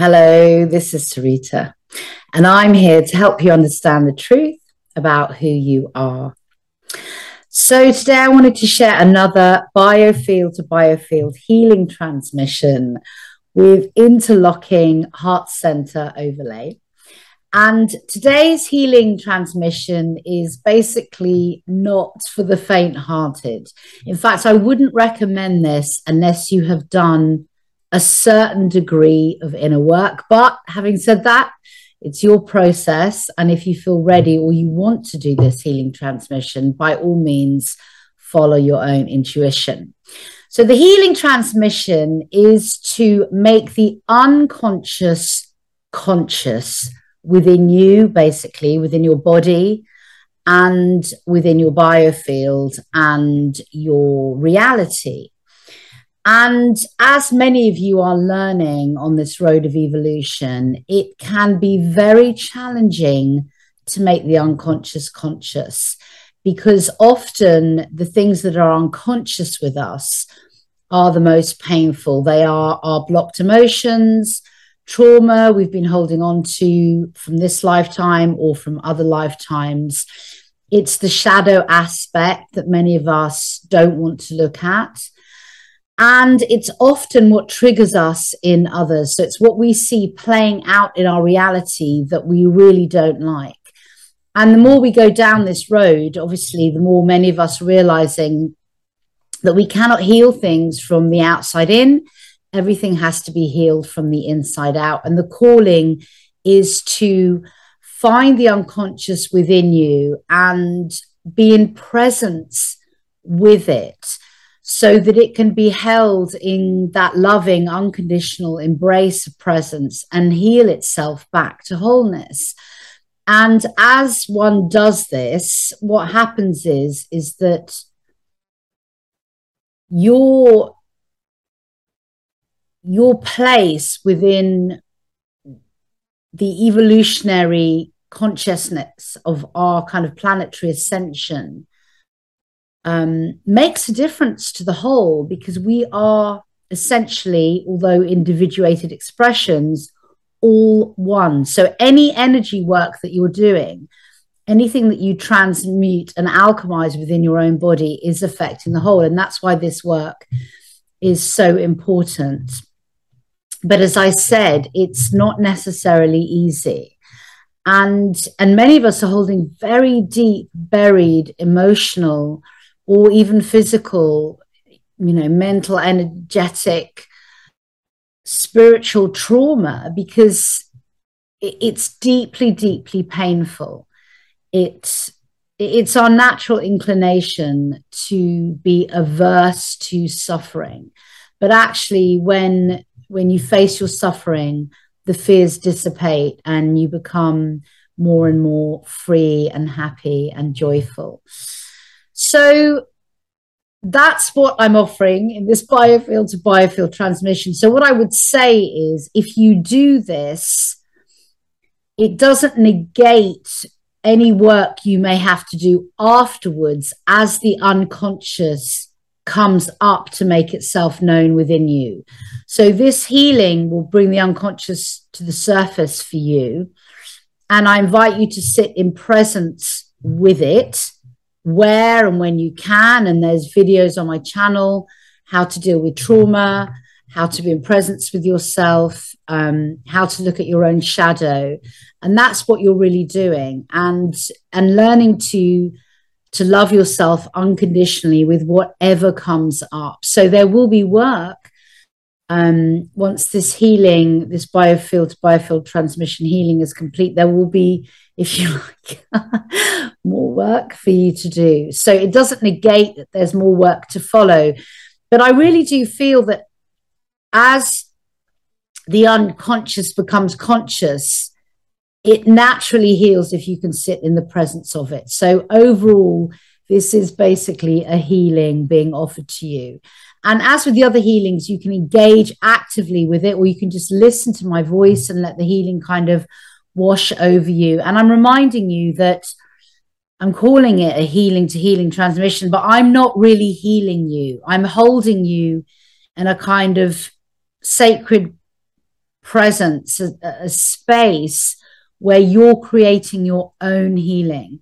Hello, this is Sarita, and I'm here to help you understand the truth about who you are. So, today I wanted to share another biofield to biofield healing transmission with interlocking heart center overlay. And today's healing transmission is basically not for the faint hearted. In fact, I wouldn't recommend this unless you have done a certain degree of inner work. But having said that, it's your process. And if you feel ready or you want to do this healing transmission, by all means, follow your own intuition. So, the healing transmission is to make the unconscious conscious within you, basically, within your body and within your biofield and your reality. And as many of you are learning on this road of evolution, it can be very challenging to make the unconscious conscious because often the things that are unconscious with us are the most painful. They are our blocked emotions, trauma we've been holding on to from this lifetime or from other lifetimes. It's the shadow aspect that many of us don't want to look at. And it's often what triggers us in others. So it's what we see playing out in our reality that we really don't like. And the more we go down this road, obviously, the more many of us realizing that we cannot heal things from the outside in. Everything has to be healed from the inside out. And the calling is to find the unconscious within you and be in presence with it so that it can be held in that loving, unconditional embrace of presence and heal itself back to wholeness. And as one does this, what happens is, is that your your place within the evolutionary consciousness of our kind of planetary ascension um, makes a difference to the whole because we are essentially, although individuated expressions, all one. So any energy work that you're doing, anything that you transmute and alchemize within your own body is affecting the whole. And that's why this work is so important. But as I said, it's not necessarily easy. And, and many of us are holding very deep, buried emotional or even physical, you know, mental, energetic, spiritual trauma because it's deeply, deeply painful. It's it's our natural inclination to be averse to suffering, but actually, when when you face your suffering, the fears dissipate and you become more and more free and happy and joyful. So that's what I'm offering in this biofield to biofield transmission. So, what I would say is if you do this, it doesn't negate any work you may have to do afterwards as the unconscious comes up to make itself known within you. So, this healing will bring the unconscious to the surface for you. And I invite you to sit in presence with it where and when you can. And there's videos on my channel how to deal with trauma, how to be in presence with yourself, um, how to look at your own shadow, and that's what you're really doing. And and learning to to love yourself unconditionally with whatever comes up. So there will be work um, once this healing, this biofield to biofield transmission healing is complete. There will be if you like, more work for you to do. So it doesn't negate that there's more work to follow. But I really do feel that as the unconscious becomes conscious, it naturally heals if you can sit in the presence of it. So overall, this is basically a healing being offered to you. And as with the other healings, you can engage actively with it, or you can just listen to my voice and let the healing kind of wash over you. And I'm reminding you that I'm calling it a healing to healing transmission, but I'm not really healing you. I'm holding you in a kind of sacred presence, a, a space where you're creating your own healing.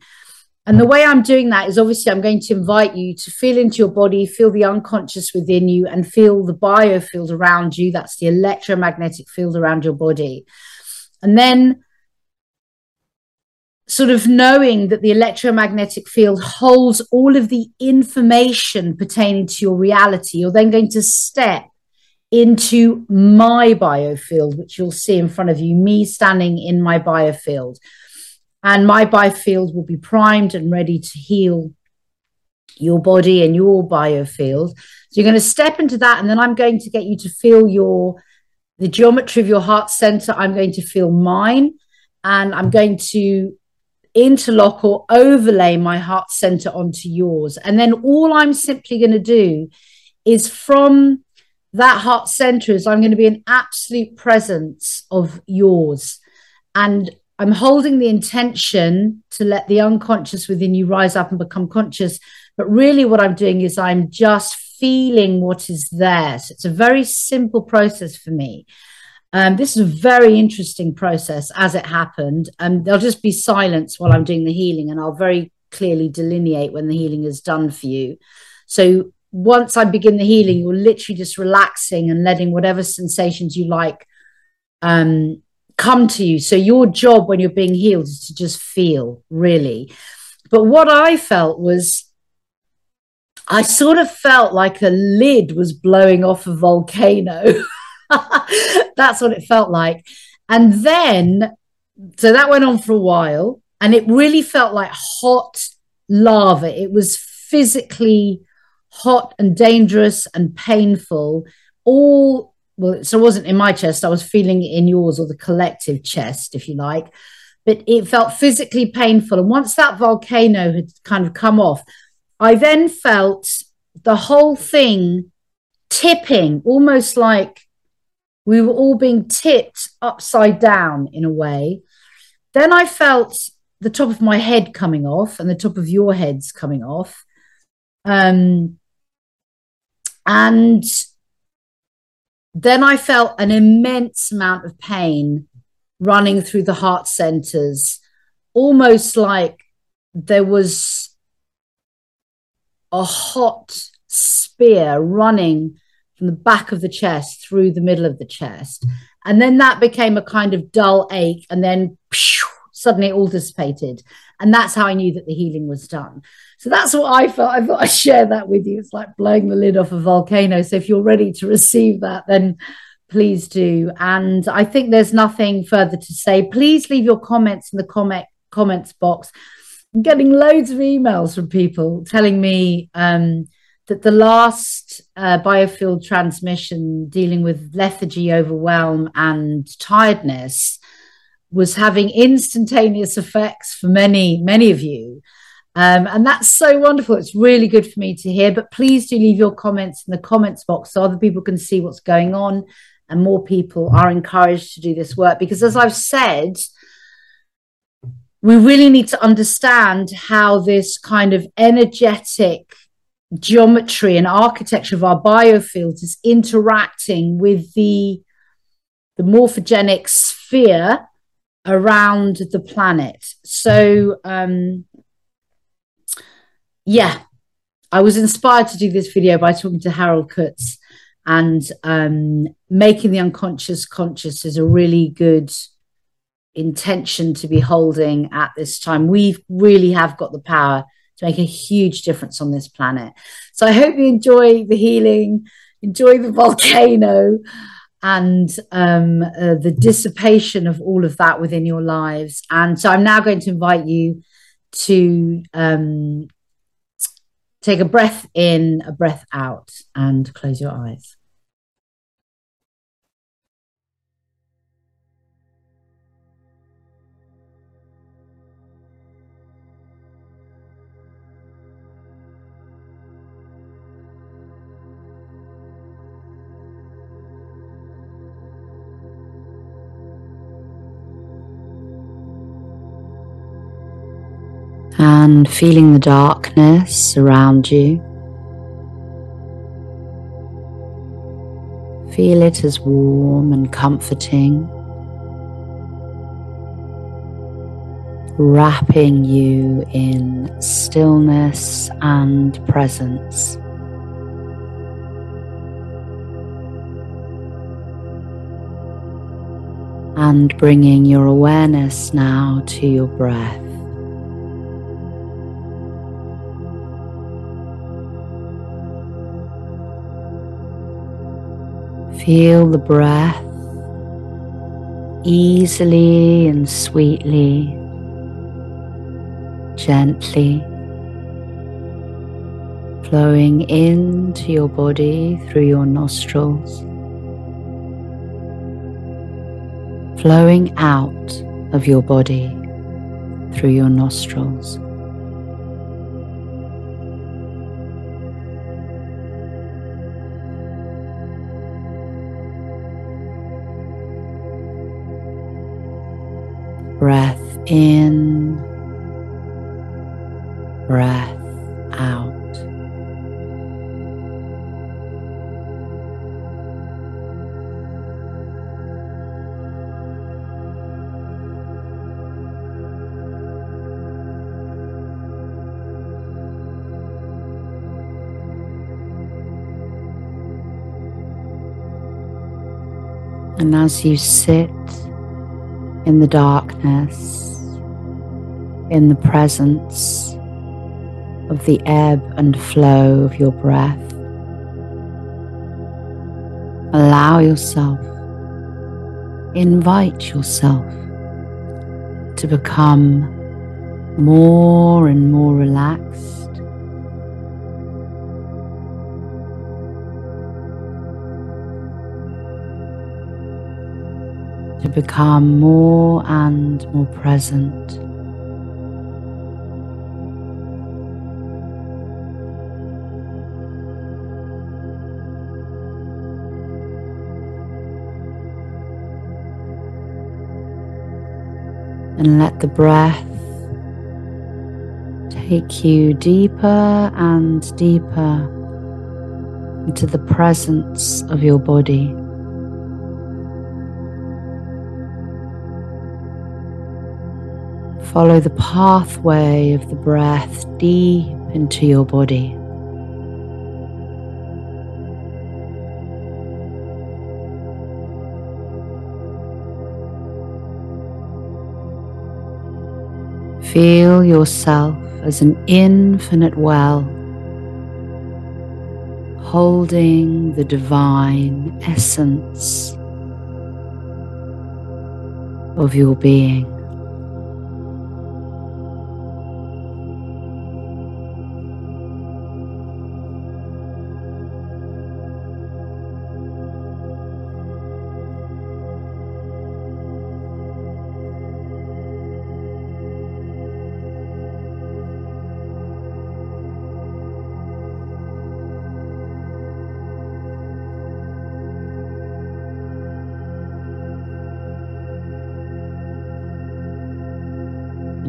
And the way I'm doing that is obviously I'm going to invite you to feel into your body, feel the unconscious within you, and feel the biofield around you. That's the electromagnetic field around your body. And then sort of knowing that the electromagnetic field holds all of the information pertaining to your reality, you're then going to step into my biofield, which you'll see in front of you, me standing in my biofield. And my biofield will be primed and ready to heal your body and your biofield. So you're going to step into that, and then I'm going to get you to feel your the geometry of your heart center. I'm going to feel mine, and I'm going to interlock or overlay my heart center onto yours. And then all I'm simply going to do is from that heart center is I'm going to be an absolute presence of yours. And I'm holding the intention to let the unconscious within you rise up and become conscious. But really, what I'm doing is I'm just feeling what is there. So it's a very simple process for me. Um, this is a very interesting process as it happened. And um, there'll just be silence while I'm doing the healing, and I'll very clearly delineate when the healing is done for you. So once I begin the healing, you're literally just relaxing and letting whatever sensations you like um, come to you. So your job when you're being healed is to just feel, really. But what I felt was I sort of felt like a lid was blowing off a volcano. That's what it felt like. And then, so that went on for a while, and it really felt like hot lava. It was physically hot and dangerous and painful, all well, so it wasn't in my chest, I was feeling it in yours or the collective chest, if you like. But it felt physically painful. And once that volcano had kind of come off, I then felt the whole thing tipping, almost like we were all being tipped upside down in a way. Then I felt the top of my head coming off and the top of your heads coming off. Um, and then I felt an immense amount of pain running through the heart centers, almost like there was a hot spear running from the back of the chest through the middle of the chest. And then that became a kind of dull ache, and then phew, suddenly it all dissipated. And that's how I knew that the healing was done. So that's what I felt. I thought I'd share that with you. It's like blowing the lid off a volcano. So if you're ready to receive that, then please do. And I think there's nothing further to say. Please leave your comments in the comment comments box. I'm getting loads of emails from people telling me um, that the last uh, biofield transmission dealing with lethargy, overwhelm, and tiredness was having instantaneous effects for many, many of you. Um, and that's so wonderful. It's really good for me to hear. But please do leave your comments in the comments box so other people can see what's going on and more people are encouraged to do this work. Because as I've said, we really need to understand how this kind of energetic geometry and architecture of our biofields is interacting with the, the morphogenic sphere around the planet. So, um, yeah, I was inspired to do this video by talking to Harald Kautz, and um, making the unconscious conscious is a really good intention to be holding at this time. We really have got the power to make a huge difference on this planet. So I hope you enjoy the healing, enjoy the volcano, and um, uh, the dissipation of all of that within your lives. And so I'm now going to invite you to um, take a breath in, a breath out, and close your eyes. And feeling the darkness around you. Feel it as warm and comforting, wrapping you in stillness and presence. And bringing your awareness now to your breath. Feel the breath easily and sweetly, gently flowing into your body through your nostrils, flowing out of your body through your nostrils. In, breath out. And as you sit in the darkness, in the presence of the ebb and flow of your breath. Allow yourself, invite yourself to become more and more relaxed to become more and more present. And let the breath take you deeper and deeper into the presence of your body. Follow the pathway of the breath deep into your body. Feel yourself as an infinite well, holding the divine essence of your being.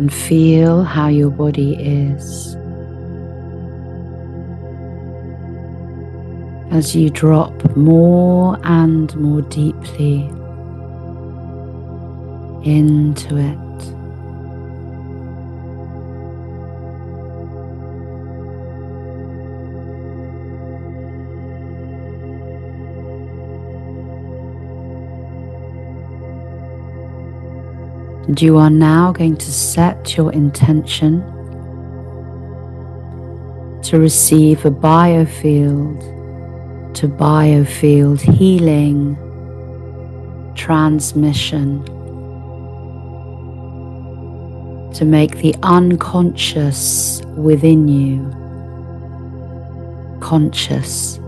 And feel how your body is. As you drop more and more deeply into it. And you are now going to set your intention to receive a biofield to biofield healing transmission to make the unconscious within you conscious.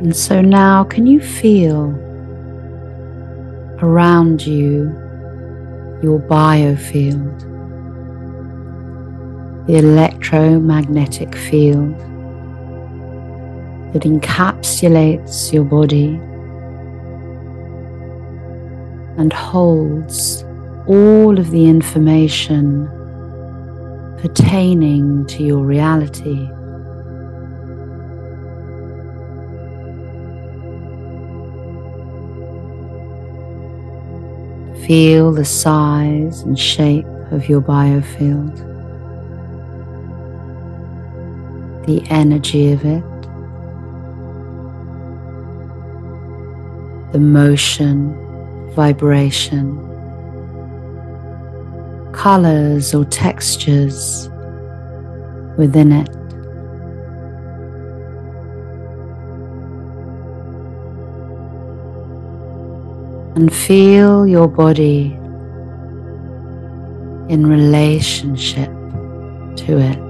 And so now, can you feel around you your biofield, the electromagnetic field that encapsulates your body and holds all of the information pertaining to your reality. Feel the size and shape of your biofield, the energy of it, the motion, vibration, colors or textures within it. And feel your body in relationship to it.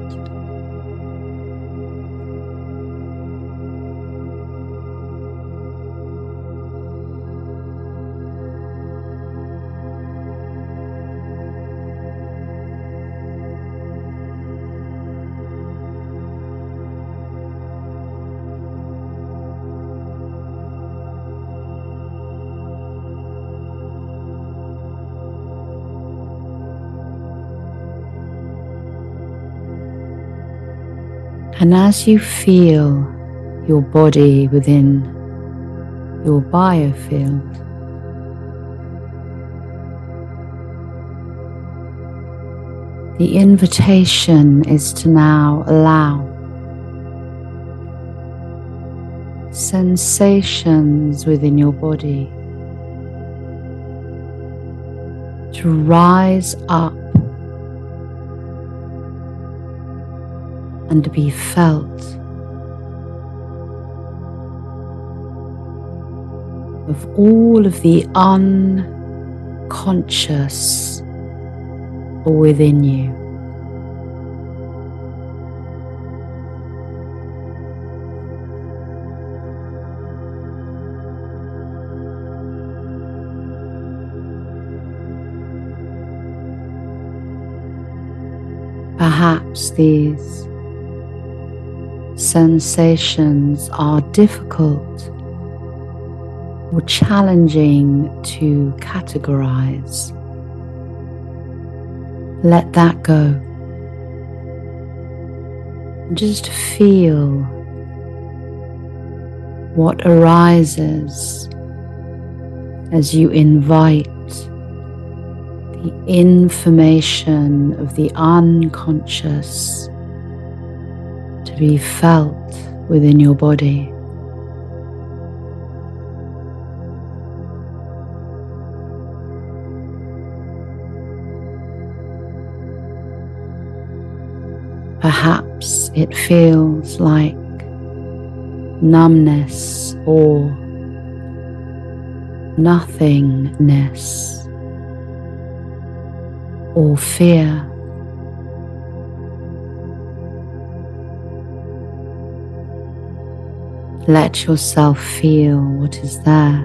And as you feel your body within your biofield, the invitation is to now allow sensations within your body to rise up and be felt of all of the unconscious within you. Perhaps these sensations are difficult or challenging to categorize, let that go. Just feel what arises as you invite the information of the unconscious be felt within your body. Perhaps it feels like numbness or nothingness or fear. Let yourself feel what is there.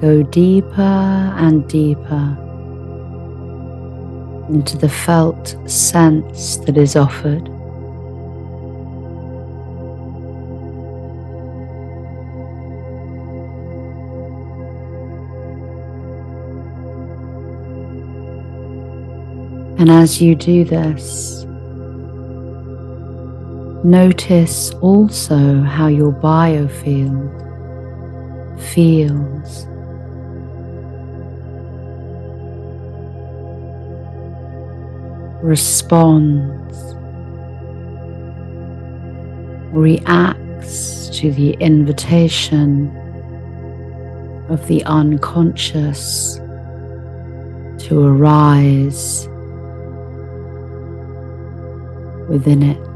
Go deeper and deeper into the felt sense that is offered. And as you do this, Notice also how your biofield feels. Responds, reacts to the invitation of the unconscious to arise within it.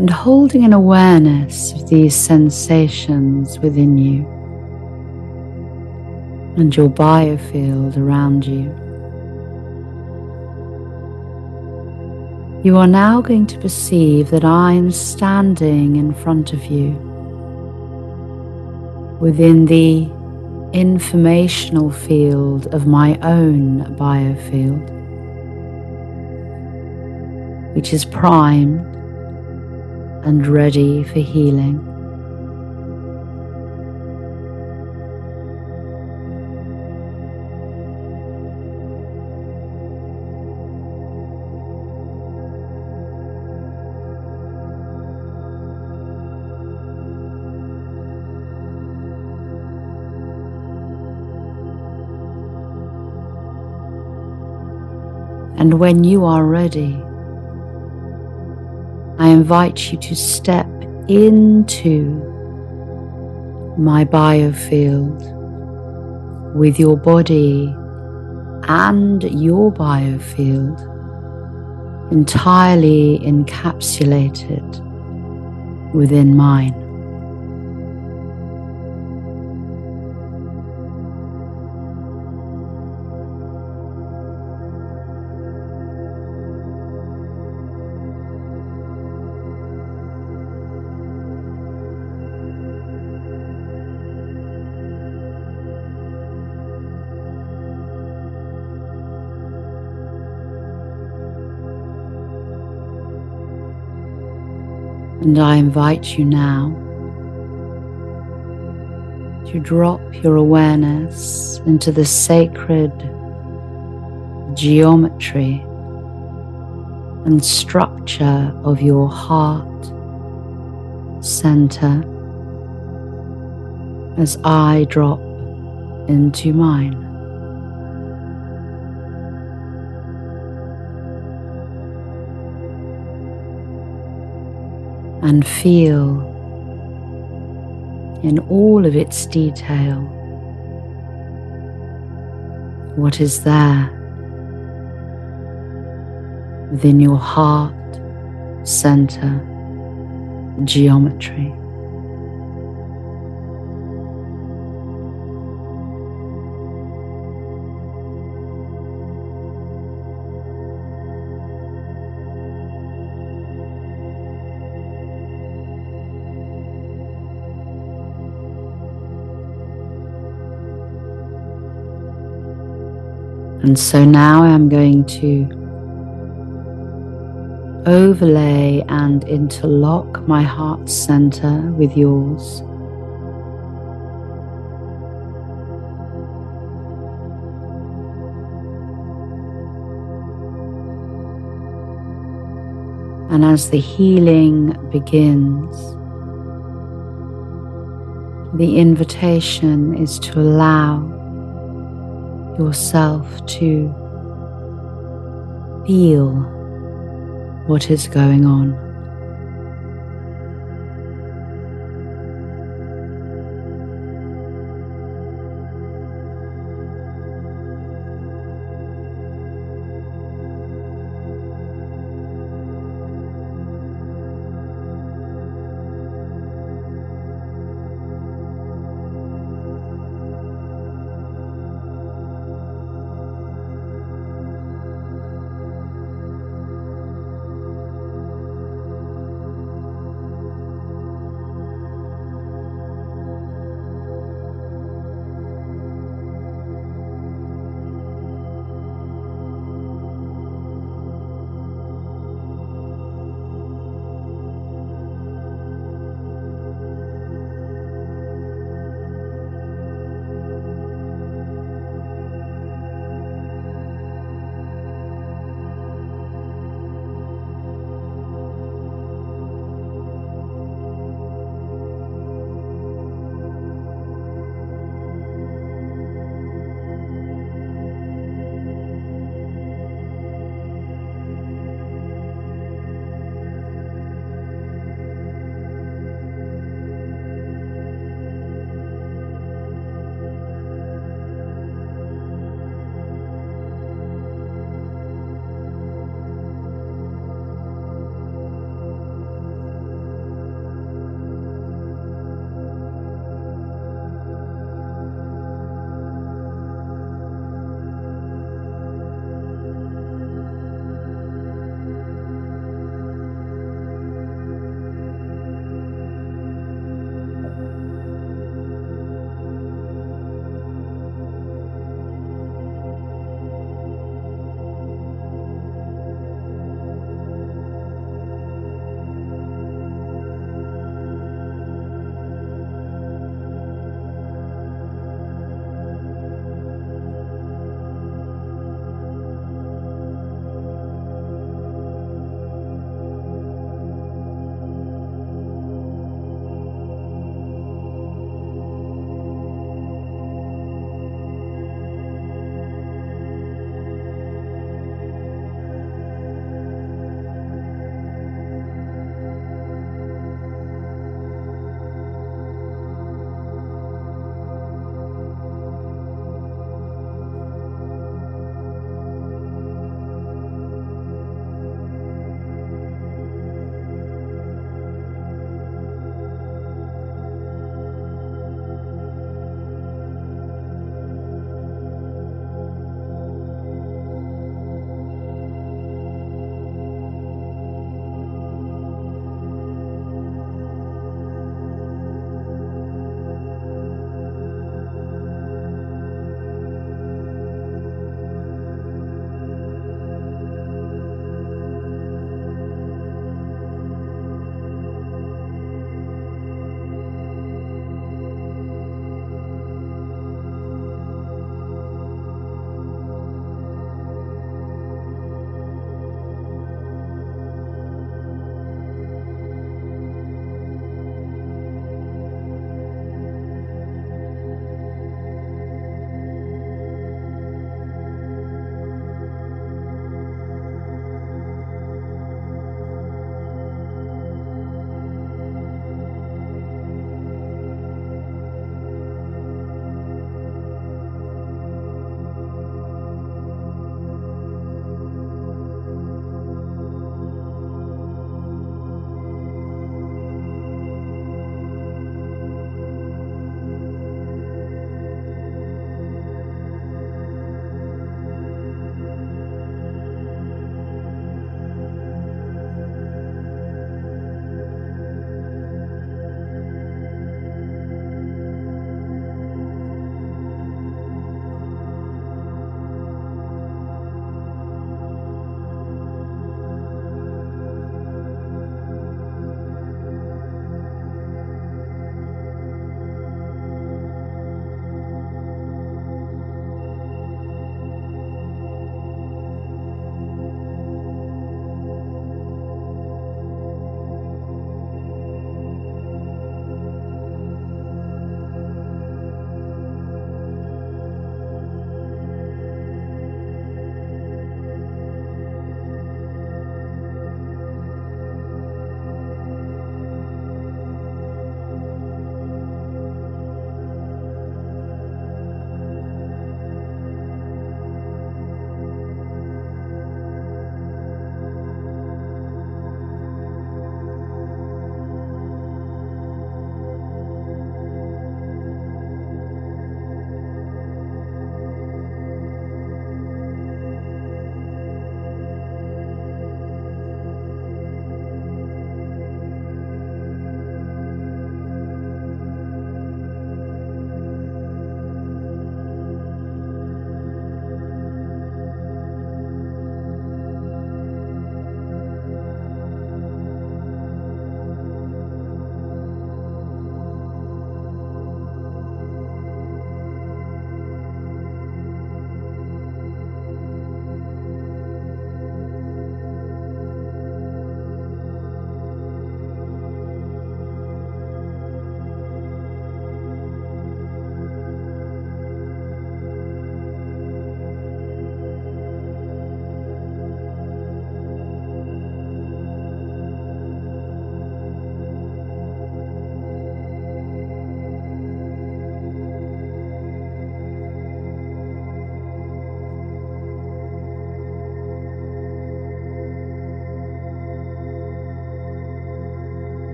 And holding an awareness of these sensations within you and your biofield around you. You are now going to perceive that I am standing in front of you within the informational field of my own biofield, which is primed and ready for healing. And when you are ready, I invite you to step into my biofield with your body and your biofield entirely encapsulated within mine. And I invite you now to drop your awareness into the sacred geometry and structure of your heart center as I drop into mine. And feel in all of its detail what is there within your heart center geometry. And so now I'm going to overlay and interlock my heart center with yours. And as the healing begins, the invitation is to allow yourself to feel what is going on.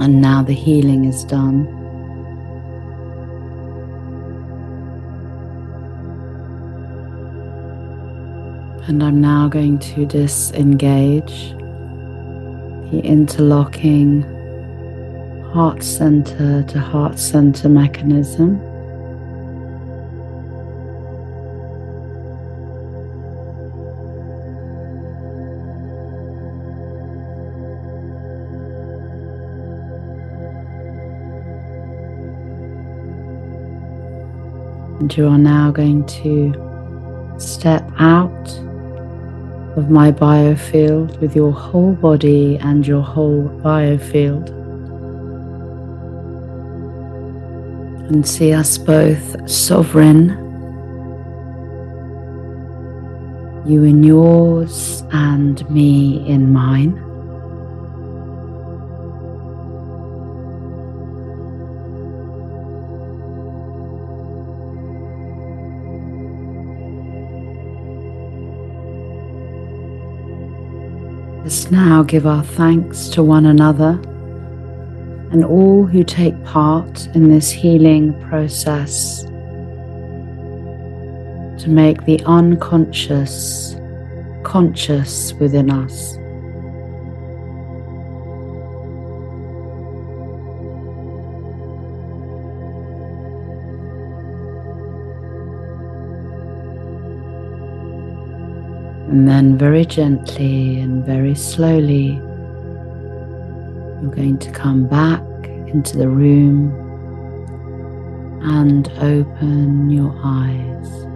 And now the healing is done. And I'm now going to disengage the interlocking heart center to heart center mechanism. And you are now going to step out of my biofield with your whole body and your whole biofield. And see us both sovereign, you in yours and me in mine. Now give our thanks to one another and all who take part in this healing process to make the unconscious conscious within us. And then, very gently and very slowly, you're going to come back into the room and open your eyes.